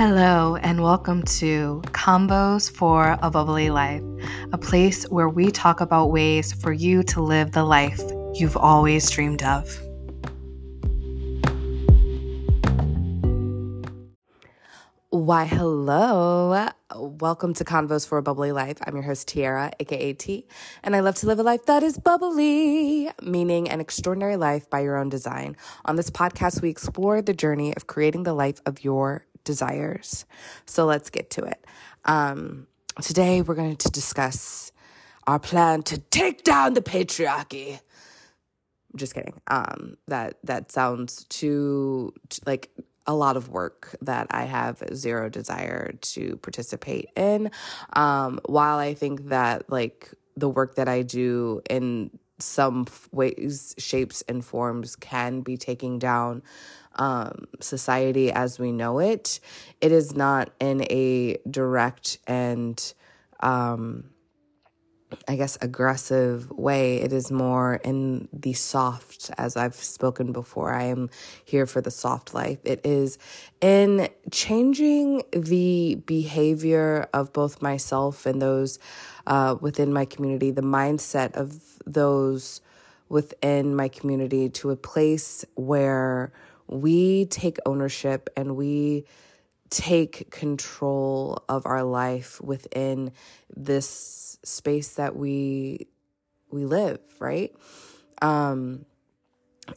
Hello, and welcome to Convos for a Bubbly Life, a place where we talk about ways for you to live the life you've always dreamed of. Why, hello. Welcome to Convos for a Bubbly Life. I'm your host, Tiara, aka T, and I love to live a life that is bubbly, meaning an extraordinary life by your own design. On this podcast, we explore the journey of creating the life of your desires. So let's get to it. Um, today, we're going to discuss our plan to take down the patriarchy. Just kidding. Um, that that sounds too like a lot of work that I have zero desire to participate in. Um, while I think that like the work that I do in some ways, shapes, and forms can be taking down um, society as we know it, it is not in a direct and um, I guess, aggressive way. It is more in the soft, as I've spoken before. I am here for the soft life. It is in changing the behavior of both myself and those uh, within my community, the mindset of those within my community to a place where we take ownership and we take control of our life within this space that we we live right? Um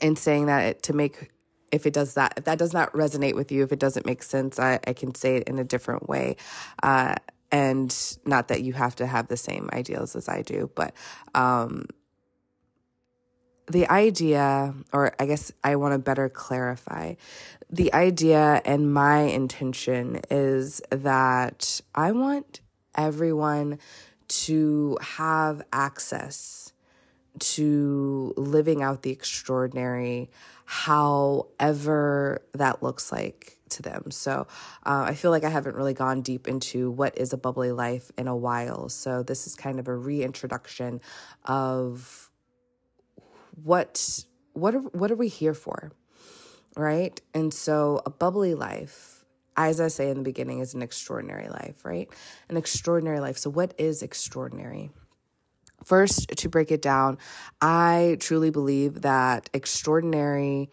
and saying that to make if it does that if that does not resonate with you if it doesn't make sense i, I can say it in a different way. Uh and not that you have to have the same ideals as i do but um the idea, or I guess I want to better clarify, the idea and my intention is that I want everyone to have access to living out the extraordinary, however that looks like to them. So uh, I feel like I haven't really gone deep into what is a bubbly life in a while. So this is kind of a reintroduction of what what are what are we here for? Right? And so a bubbly life, as I say in the beginning, is an extraordinary life, right? An extraordinary life. So what is extraordinary? First, to break it down, I truly believe that extraordinary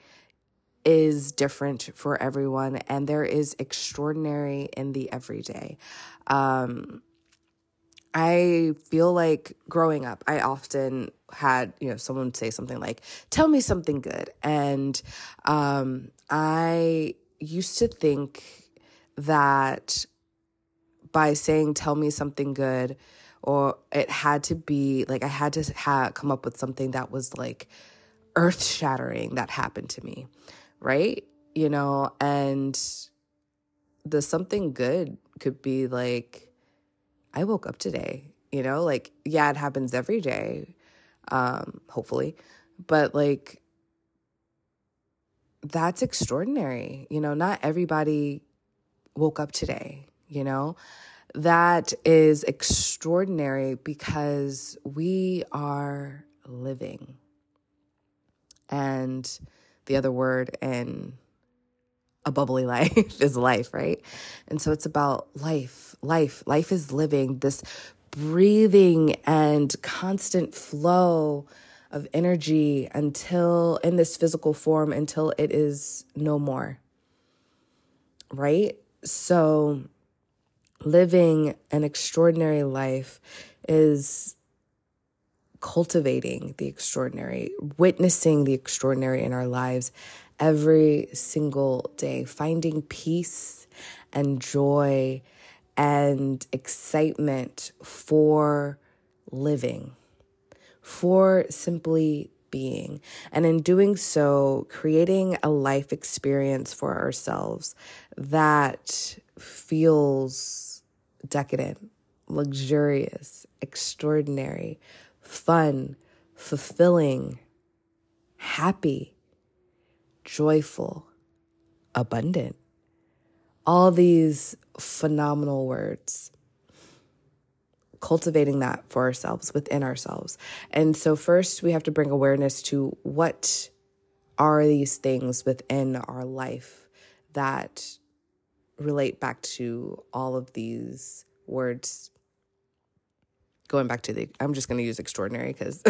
is different for everyone, and there is extraordinary in the everyday. Um, I feel like growing up, I often had, you know, someone say something like, tell me something good. And um, I used to think that by saying, tell me something good, or it had to be like I had to ha- come up with something that was like earth shattering that happened to me, right? You know, and the something good could be like, I woke up today, you know, like, yeah, it happens every day, um, hopefully, but like, that's extraordinary. You know, not everybody woke up today, you know, that is extraordinary because we are living. And the other word in a bubbly life is life, right? And so it's about life, life. Life is living this breathing and constant flow of energy until in this physical form until it is no more. Right? So living an extraordinary life is cultivating the extraordinary, witnessing the extraordinary in our lives every single day, finding peace and joy and excitement for living, for simply being. And in doing so, creating a life experience for ourselves that feels decadent, luxurious, extraordinary, fun, fulfilling, happy joyful, abundant. All these phenomenal words. Cultivating that for ourselves, within ourselves. And so, first, we have to bring awareness to what are these things within our life that relate back to all of these words going back to the I'm just going to use extraordinary cuz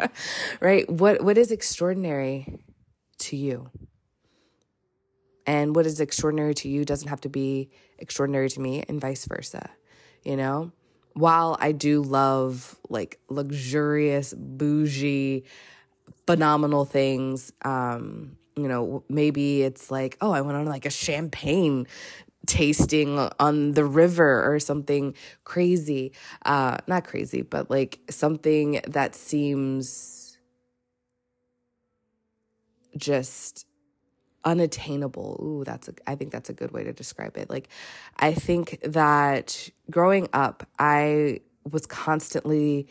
right what what is extraordinary to you and what is extraordinary to you doesn't have to be extraordinary to me and vice versa you know while I do love like luxurious bougie phenomenal things um you know maybe it's like oh I went on like a champagne tasting on the river or something crazy. Uh, not crazy, but like something that seems just unattainable. Ooh, that's a, I think that's a good way to describe it. Like, I think that growing up, I was constantly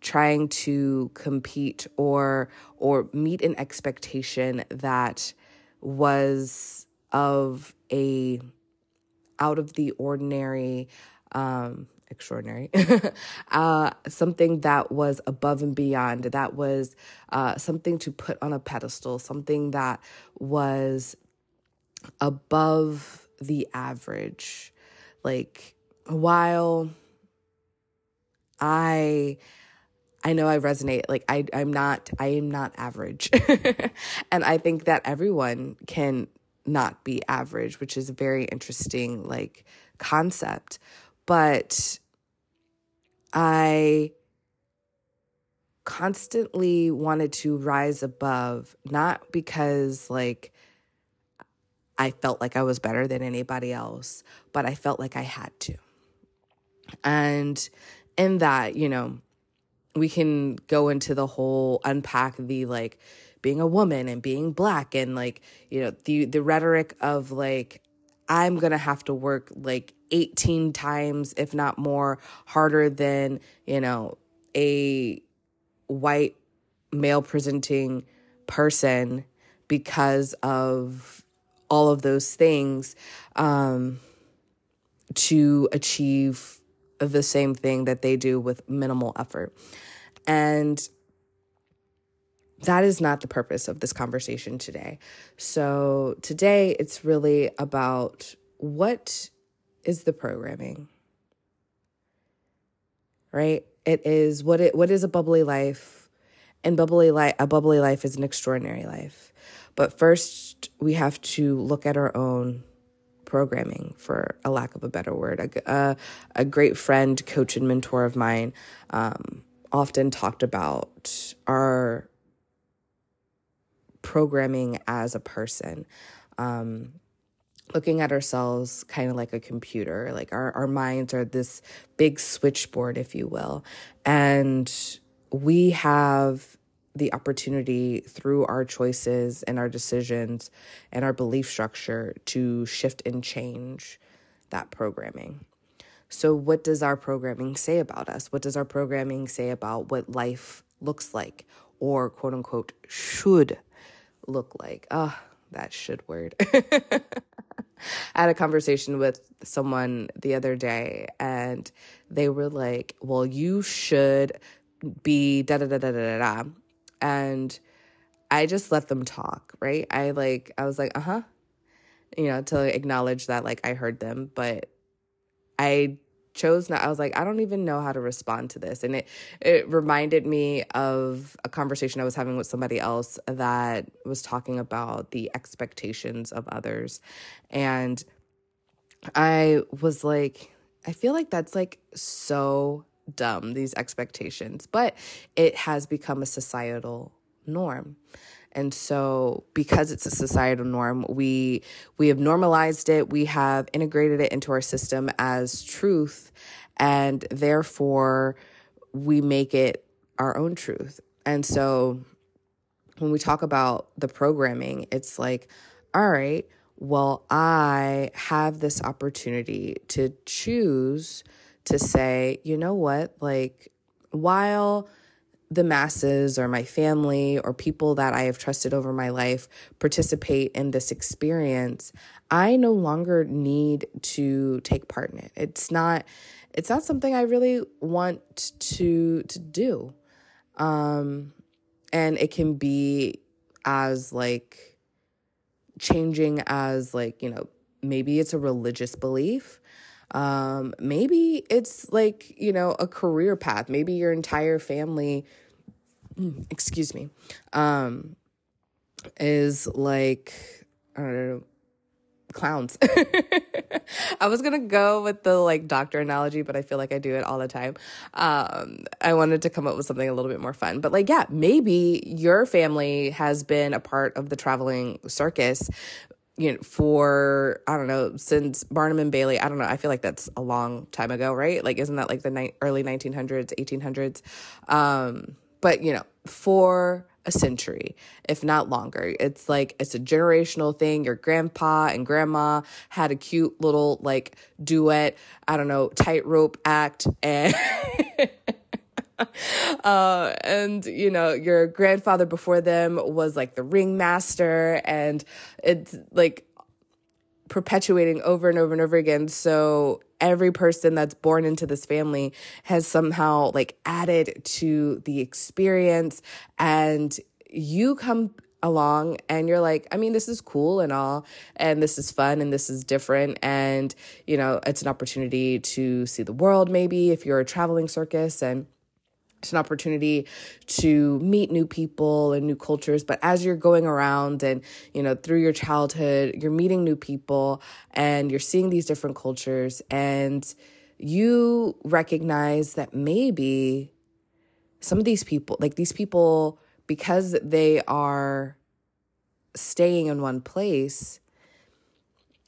trying to compete or or meet an expectation that was of a out of the ordinary, um, extraordinary, uh, something that was above and beyond, that was uh, something to put on a pedestal, something that was above the average. Like, while I I know I resonate. Like I, I'm not, I am not average. and I think that everyone can not be average, which is a very interesting like concept. But I constantly wanted to rise above, not because like I felt like I was better than anybody else, but I felt like I had to. And in that, you know, we can go into the whole unpack the like being a woman and being black and like you know the the rhetoric of like i'm going to have to work like 18 times if not more harder than you know a white male presenting person because of all of those things um, to achieve the same thing that they do with minimal effort. And that is not the purpose of this conversation today. So, today it's really about what is the programming? Right? It is what it what is a bubbly life? And bubbly life a bubbly life is an extraordinary life. But first, we have to look at our own programming, for a lack of a better word. A, a, a great friend, coach, and mentor of mine um, often talked about our programming as a person. Um, looking at ourselves kind of like a computer, like our, our minds are this big switchboard, if you will. And we have the opportunity through our choices and our decisions and our belief structure to shift and change that programming. So, what does our programming say about us? What does our programming say about what life looks like or quote unquote should look like? Ah, oh, that should word. I had a conversation with someone the other day and they were like, Well, you should be da da da da da da. And I just let them talk, right? I like, I was like, uh huh, you know, to acknowledge that like I heard them, but I chose not i was like i don't even know how to respond to this. And it it reminded me of a conversation i was having with somebody else that was talking about the expectations of others. And i was like i feel like that's like so dumb these expectations. But it has become a societal norm and so because it's a societal norm, we we have normalized it, we have integrated it into our system as truth and therefore we make it our own truth. And so when we talk about the programming, it's like, all right, well, I have this opportunity to choose to say, you know what, like, while the masses or my family or people that I have trusted over my life participate in this experience, I no longer need to take part in it. It's not it's not something I really want to to do. Um and it can be as like changing as like, you know, maybe it's a religious belief. Um, maybe it's like, you know, a career path. Maybe your entire family, excuse me, um, is like, I don't know, clowns. I was gonna go with the like doctor analogy, but I feel like I do it all the time. Um, I wanted to come up with something a little bit more fun. But like, yeah, maybe your family has been a part of the traveling circus you know, for I don't know since Barnum and Bailey. I don't know. I feel like that's a long time ago, right? Like, isn't that like the ni- early 1900s, 1800s? Um, but you know, for a century, if not longer. It's like it's a generational thing. Your grandpa and grandma had a cute little like duet, I don't know, tightrope act and uh, and you know your grandfather before them was like the ringmaster and it's like perpetuating over and over and over again so every person that's born into this family has somehow like added to the experience and you come along and you're like, I mean, this is cool and all, and this is fun and this is different. And, you know, it's an opportunity to see the world, maybe if you're a traveling circus and it's an opportunity to meet new people and new cultures. But as you're going around and you know through your childhood you're meeting new people and you're seeing these different cultures and you recognize that maybe some of these people like these people because they are staying in one place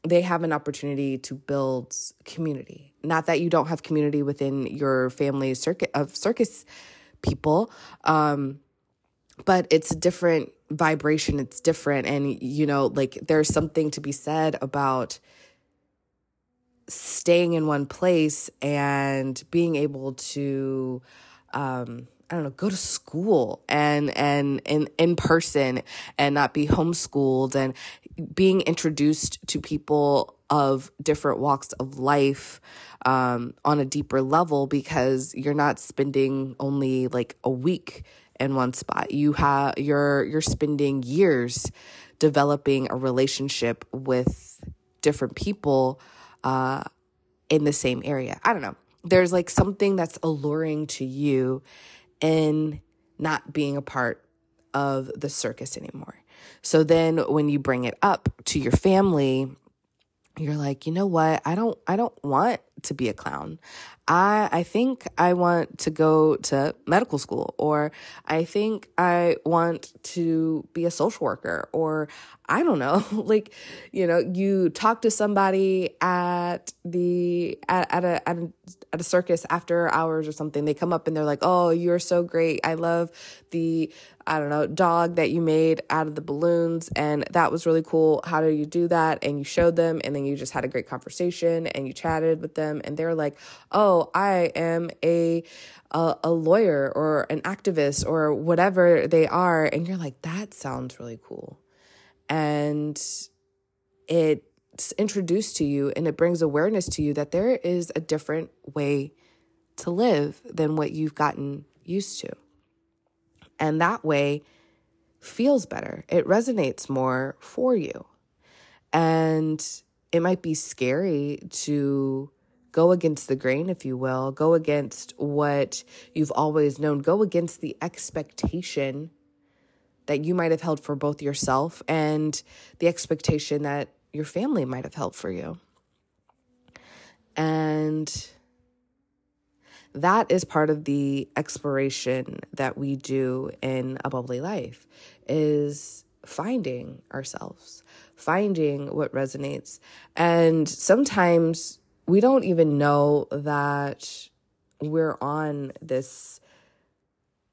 they have an opportunity to build community. Not that you don't have community within your family circuit of circus people, um, but it's a different vibration. It's different, and you know, like there's something to be said about staying in one place and being able to um, I don't know, go to school and and in in person and not be homeschooled and being introduced to people of different walks of life um, on a deeper level because you're not spending only like a week in one spot. You have you're you're spending years developing a relationship with different people uh, in the same area. I don't know. There's like something that's alluring to you in not being a part of the circus anymore. So then when you bring it up to your family, you're like, "You know what? I don't I don't want to be a clown. I I think I want to go to medical school or I think I want to be a social worker or I don't know. like, you know, you talk to somebody at the at, at a at a at a circus after hours or something. They come up and they're like, "Oh, you're so great. I love the I don't know, dog that you made out of the balloons and that was really cool. How do you do that?" And you showed them and then you just had a great conversation and you chatted with them and they're like, "Oh, I am a a, a lawyer or an activist or whatever they are." And you're like, "That sounds really cool." And it's introduced to you and it brings awareness to you that there is a different way to live than what you've gotten used to. And that way feels better. It resonates more for you. And it might be scary to go against the grain, if you will, go against what you've always known, go against the expectation that you might have held for both yourself and the expectation that your family might have held for you. And that is part of the exploration that we do in a bubbly life is finding ourselves, finding what resonates. And sometimes we don't even know that we're on this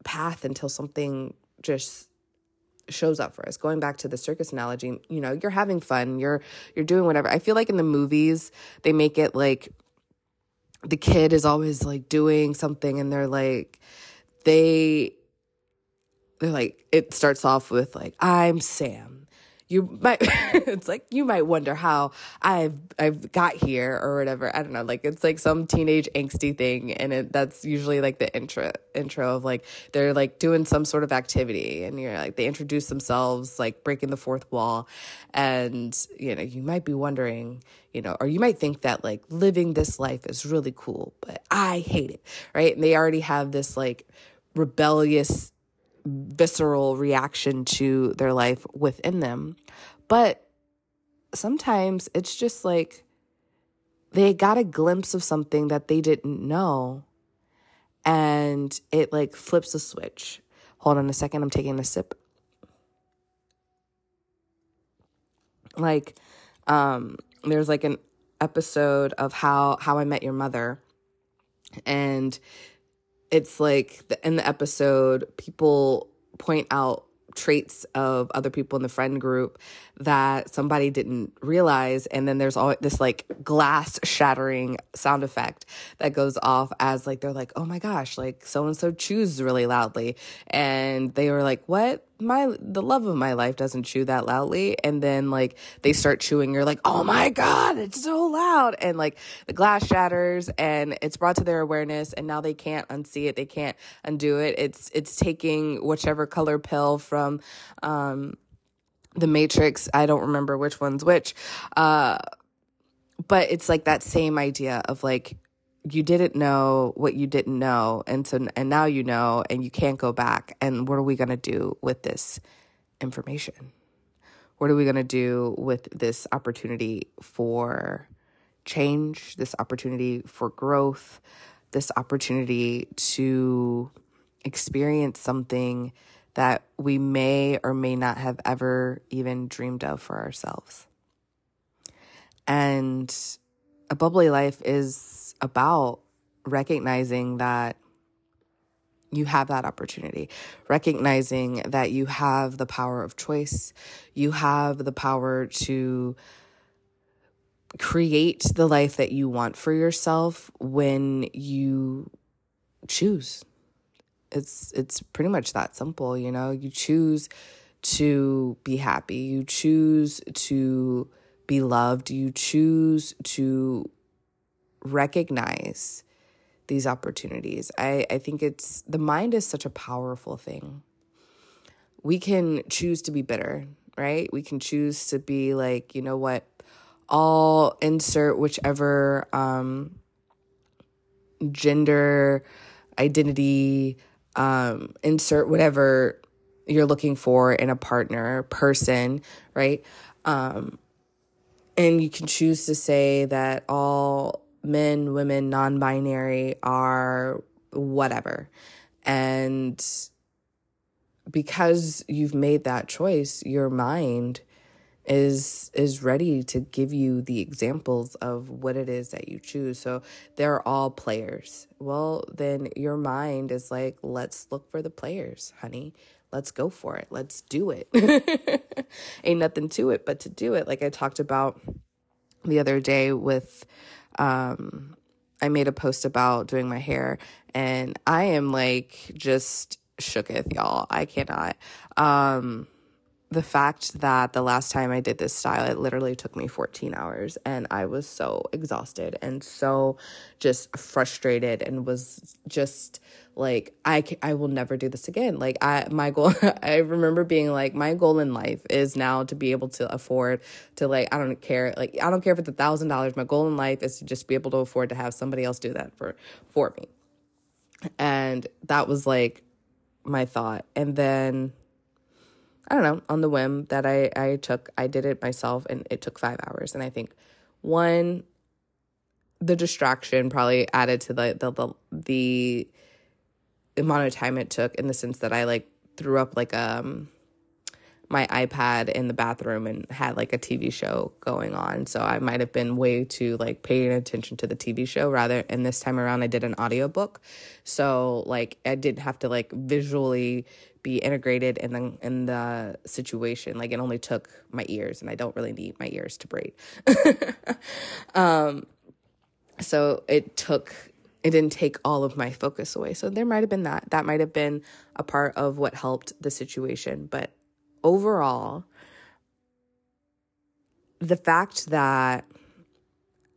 path until something just shows up for us. Going back to the circus analogy you know you're having fun you're you're doing whatever. I feel like in the movies they make it like the kid is always like doing something and they're like they they're like it starts off with like i'm sam you might it's like you might wonder how I've I've got here or whatever. I don't know. Like it's like some teenage angsty thing and it that's usually like the intro intro of like they're like doing some sort of activity and you're like they introduce themselves like breaking the fourth wall and you know, you might be wondering, you know, or you might think that like living this life is really cool, but I hate it, right? And they already have this like rebellious visceral reaction to their life within them. But sometimes it's just like they got a glimpse of something that they didn't know and it like flips a switch. Hold on a second, I'm taking a sip. Like um there's like an episode of how how I met your mother and it's like the, in the episode, people point out traits of other people in the friend group that somebody didn't realize. And then there's all this like glass shattering sound effect that goes off as like they're like oh my gosh like so and so chews really loudly. And they were like what my the love of my life doesn't chew that loudly. And then like they start chewing you're like oh my god it's so loud. And like the glass shatters and it's brought to their awareness and now they can't unsee it. They can't undo it. It's it's taking whichever color pill from um the matrix. I don't remember which one's which. Uh but it's like that same idea of like you didn't know what you didn't know and so and now you know and you can't go back and what are we going to do with this information? What are we going to do with this opportunity for change this opportunity for growth this opportunity to experience something that we may or may not have ever even dreamed of for ourselves? And a bubbly life is about recognizing that you have that opportunity, recognizing that you have the power of choice, you have the power to create the life that you want for yourself when you choose. It's it's pretty much that simple, you know. You choose to be happy, you choose to be loved, you choose to recognize these opportunities. I, I think it's the mind is such a powerful thing. We can choose to be bitter, right? We can choose to be like, you know what, I'll insert whichever um, gender identity, um, insert whatever you're looking for in a partner, person, right? Um, and you can choose to say that all men, women, non binary are whatever. And because you've made that choice, your mind is is ready to give you the examples of what it is that you choose. So they're all players. Well, then your mind is like, let's look for the players, honey. Let's go for it. Let's do it. Ain't nothing to it but to do it. Like I talked about the other day with um, I made a post about doing my hair, and I am like just shooketh, y'all. I cannot. Um, the fact that the last time I did this style, it literally took me 14 hours and I was so exhausted and so just frustrated and was just like I I will never do this again. Like I my goal I remember being like my goal in life is now to be able to afford to like I don't care like I don't care if it's a thousand dollars. My goal in life is to just be able to afford to have somebody else do that for for me. And that was like my thought. And then I don't know, on the whim that I I took, I did it myself and it took 5 hours and I think one the distraction probably added to the the the, the amount of time it took in the sense that I like threw up like um my iPad in the bathroom and had like a TV show going on. So I might have been way too like paying attention to the TV show rather and this time around I did an audiobook. So like I didn't have to like visually be integrated in the in the situation. Like it only took my ears and I don't really need my ears to breathe. um so it took it didn't take all of my focus away. So there might have been that. That might have been a part of what helped the situation. But overall, the fact that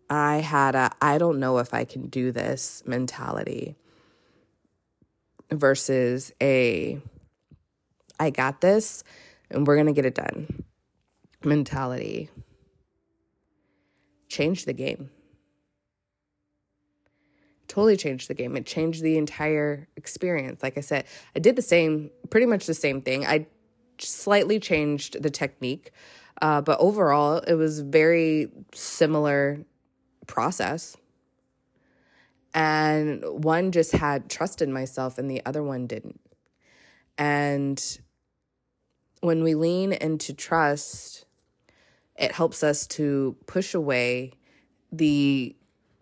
I had a I don't know if I can do this mentality versus a I got this and we're going to get it done mentality changed the game. Totally changed the game. It changed the entire experience. Like I said, I did the same, pretty much the same thing. I slightly changed the technique, uh, but overall, it was very similar process. And one just had trust in myself, and the other one didn't. And when we lean into trust, it helps us to push away the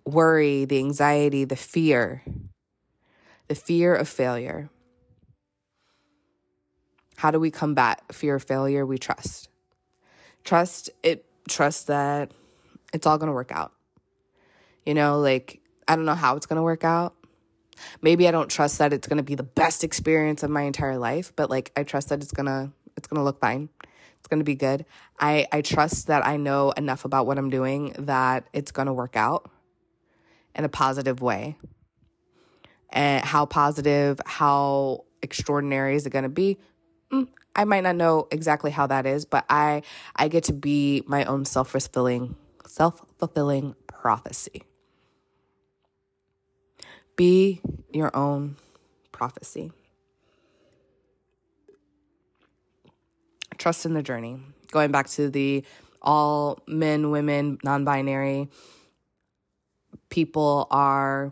worry, the anxiety, the fear, the fear of failure. How do we combat fear of failure? We trust. Trust it trust that it's all going to work out. You know, like I don't know how it's going to work out. Maybe I don't trust that it's going to be the best experience of my entire life, but like I trust that it's going to it's going to look fine. It's going to be good. I I trust that I know enough about what I'm doing that it's going to work out in a positive way. And how positive, how extraordinary is it going to be? Mm, I might not know exactly how that is, but I I get to be my own self-fulfilling self-fulfilling prophecy. Be your own prophecy. Trust in the journey. Going back to the all men, women, non binary people are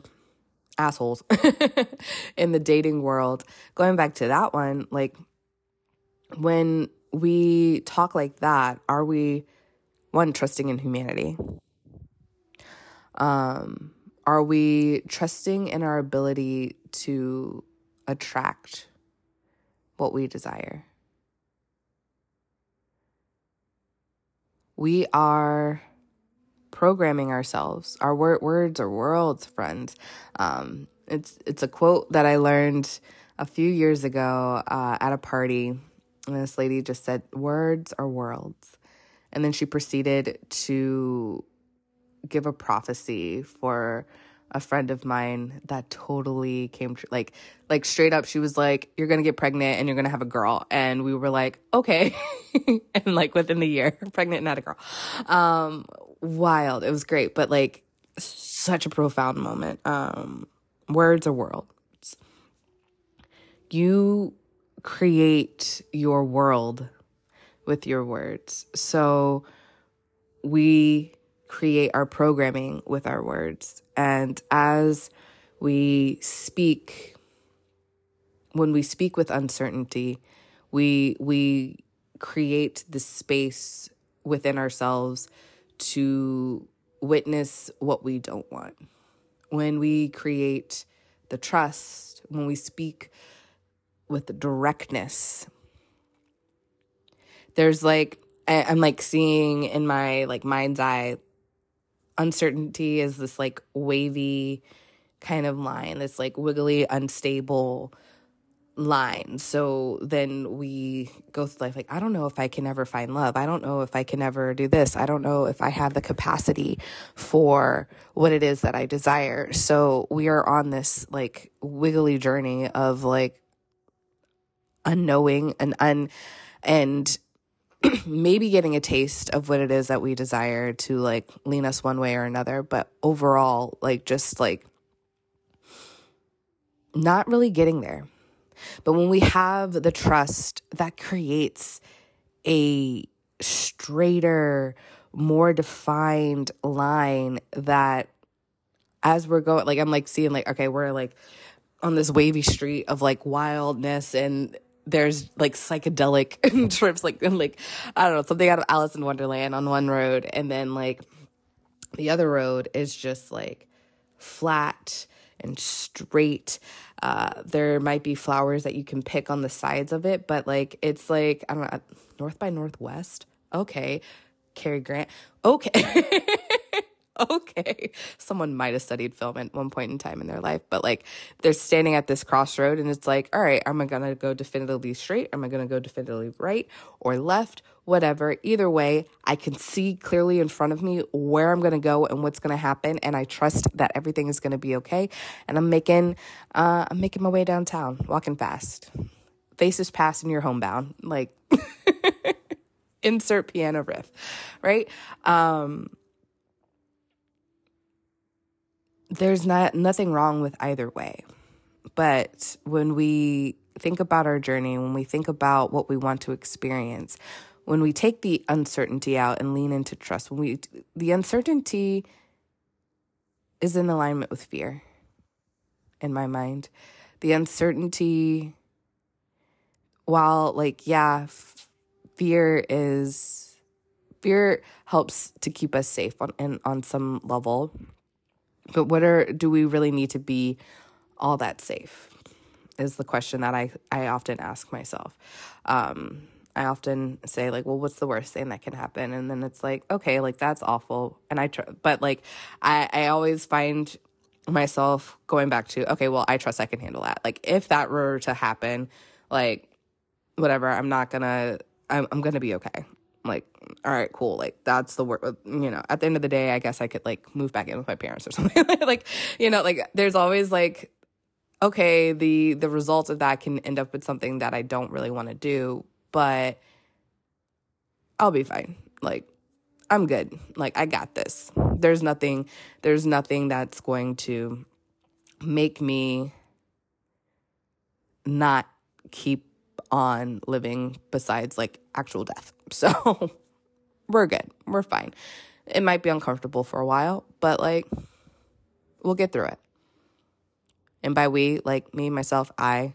assholes in the dating world. Going back to that one, like when we talk like that, are we one trusting in humanity? Um, are we trusting in our ability to attract what we desire? We are programming ourselves. Our wor- words are worlds, friends. Um, it's it's a quote that I learned a few years ago uh, at a party, and this lady just said, "Words are worlds," and then she proceeded to give a prophecy for a friend of mine that totally came. Like, like straight up, she was like, "You're gonna get pregnant and you're gonna have a girl," and we were like, "Okay," and like within the year, pregnant and had a girl. Um, wild. It was great, but like such a profound moment. Um, words are worlds. You create your world with your words. So we create our programming with our words. And as we speak, when we speak with uncertainty, we we create the space within ourselves to witness what we don't want. When we create the trust, when we speak with directness, there's like I'm like seeing in my like mind's eye uncertainty is this like wavy kind of line, this like wiggly, unstable line. So then we go through life like, I don't know if I can ever find love. I don't know if I can ever do this. I don't know if I have the capacity for what it is that I desire. So we are on this like wiggly journey of like unknowing and un and maybe getting a taste of what it is that we desire to like lean us one way or another, but overall like just like not really getting there. But when we have the trust, that creates a straighter, more defined line that as we're going, like, I'm like seeing, like, okay, we're like on this wavy street of like wildness and there's like psychedelic trips, like, like, I don't know, something out of Alice in Wonderland on one road. And then like the other road is just like flat and straight. Uh, there might be flowers that you can pick on the sides of it, but like it's like I don't know, North by Northwest. Okay, Cary Grant. Okay. okay. Someone might have studied film at one point in time in their life, but like they're standing at this crossroad and it's like, all right, am I going to go definitively straight? Am I going to go definitively right or left? whatever. Either way, I can see clearly in front of me where I'm going to go and what's going to happen. And I trust that everything is going to be okay. And I'm making, uh, I'm making my way downtown, walking fast. Faces pass and you're homebound. Like, insert piano riff, right? Um, there's not nothing wrong with either way. But when we think about our journey, when we think about what we want to experience, when we take the uncertainty out and lean into trust, when we the uncertainty is in alignment with fear in my mind. The uncertainty while like yeah, fear is fear helps to keep us safe on and on some level. But what are do we really need to be all that safe? Is the question that I I often ask myself. Um, I often say like, well, what's the worst thing that can happen? And then it's like, okay, like that's awful. And I try, but like, I I always find myself going back to, okay, well, I trust I can handle that. Like, if that were to happen, like, whatever, I'm not gonna I'm, I'm gonna be okay. Like, all right, cool. Like that's the work You know, at the end of the day, I guess I could like move back in with my parents or something. like, you know, like there's always like, okay, the the results of that can end up with something that I don't really want to do, but I'll be fine. Like, I'm good. Like I got this. There's nothing. There's nothing that's going to make me not keep on living besides like actual death. So we're good. We're fine. It might be uncomfortable for a while, but like we'll get through it. And by we, like me, myself, I,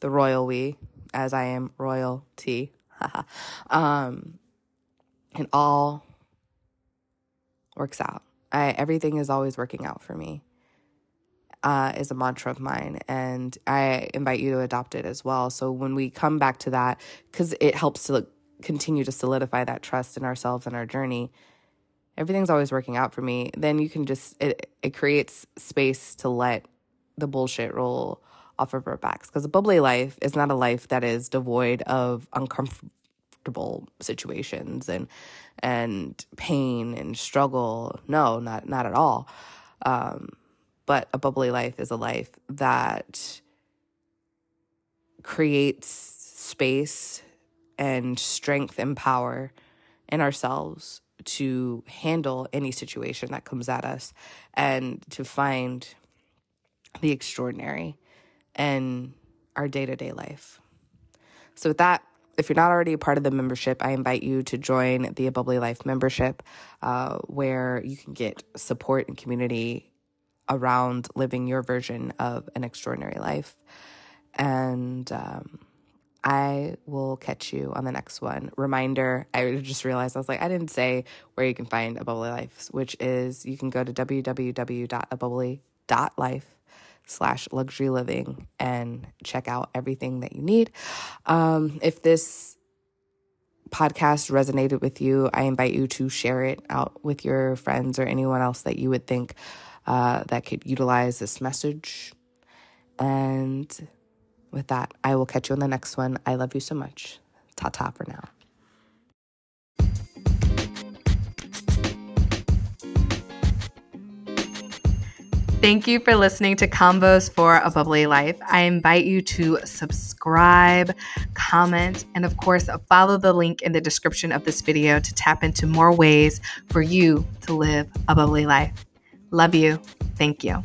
the royal we, as I am royalty. um, and all works out. I everything is always working out for me uh, is a mantra of mine, and I invite you to adopt it as well. So when we come back to that, because it helps to continue to solidify that trust in ourselves and our journey, everything's always working out for me. Then you can just it it creates space to let the bullshit roll off of our backs because a bubbly life is not a life that is devoid of uncomfortable situations and and pain and struggle. No, not not at all. Um, but a bubbly life is a life that creates space and strength and power in ourselves to handle any situation that comes at us and to find the extraordinary in our day to day life. So, with that, if you're not already a part of the membership, I invite you to join the A Bubbly Life membership, uh, where you can get support and community around living your version of an extraordinary life. And um, I will catch you on the next one. Reminder I just realized I was like, I didn't say where you can find a bubbly life, which is you can go to www.abubbly.life slash luxury living and check out everything that you need. Um, if this podcast resonated with you, I invite you to share it out with your friends or anyone else that you would think uh, that could utilize this message. And with that, I will catch you on the next one. I love you so much. Ta ta for now. Thank you for listening to Convos for a Bubbly Life. I invite you to subscribe, comment, and of course, follow the link in the description of this video to tap into more ways for you to live a bubbly life. Love you. Thank you.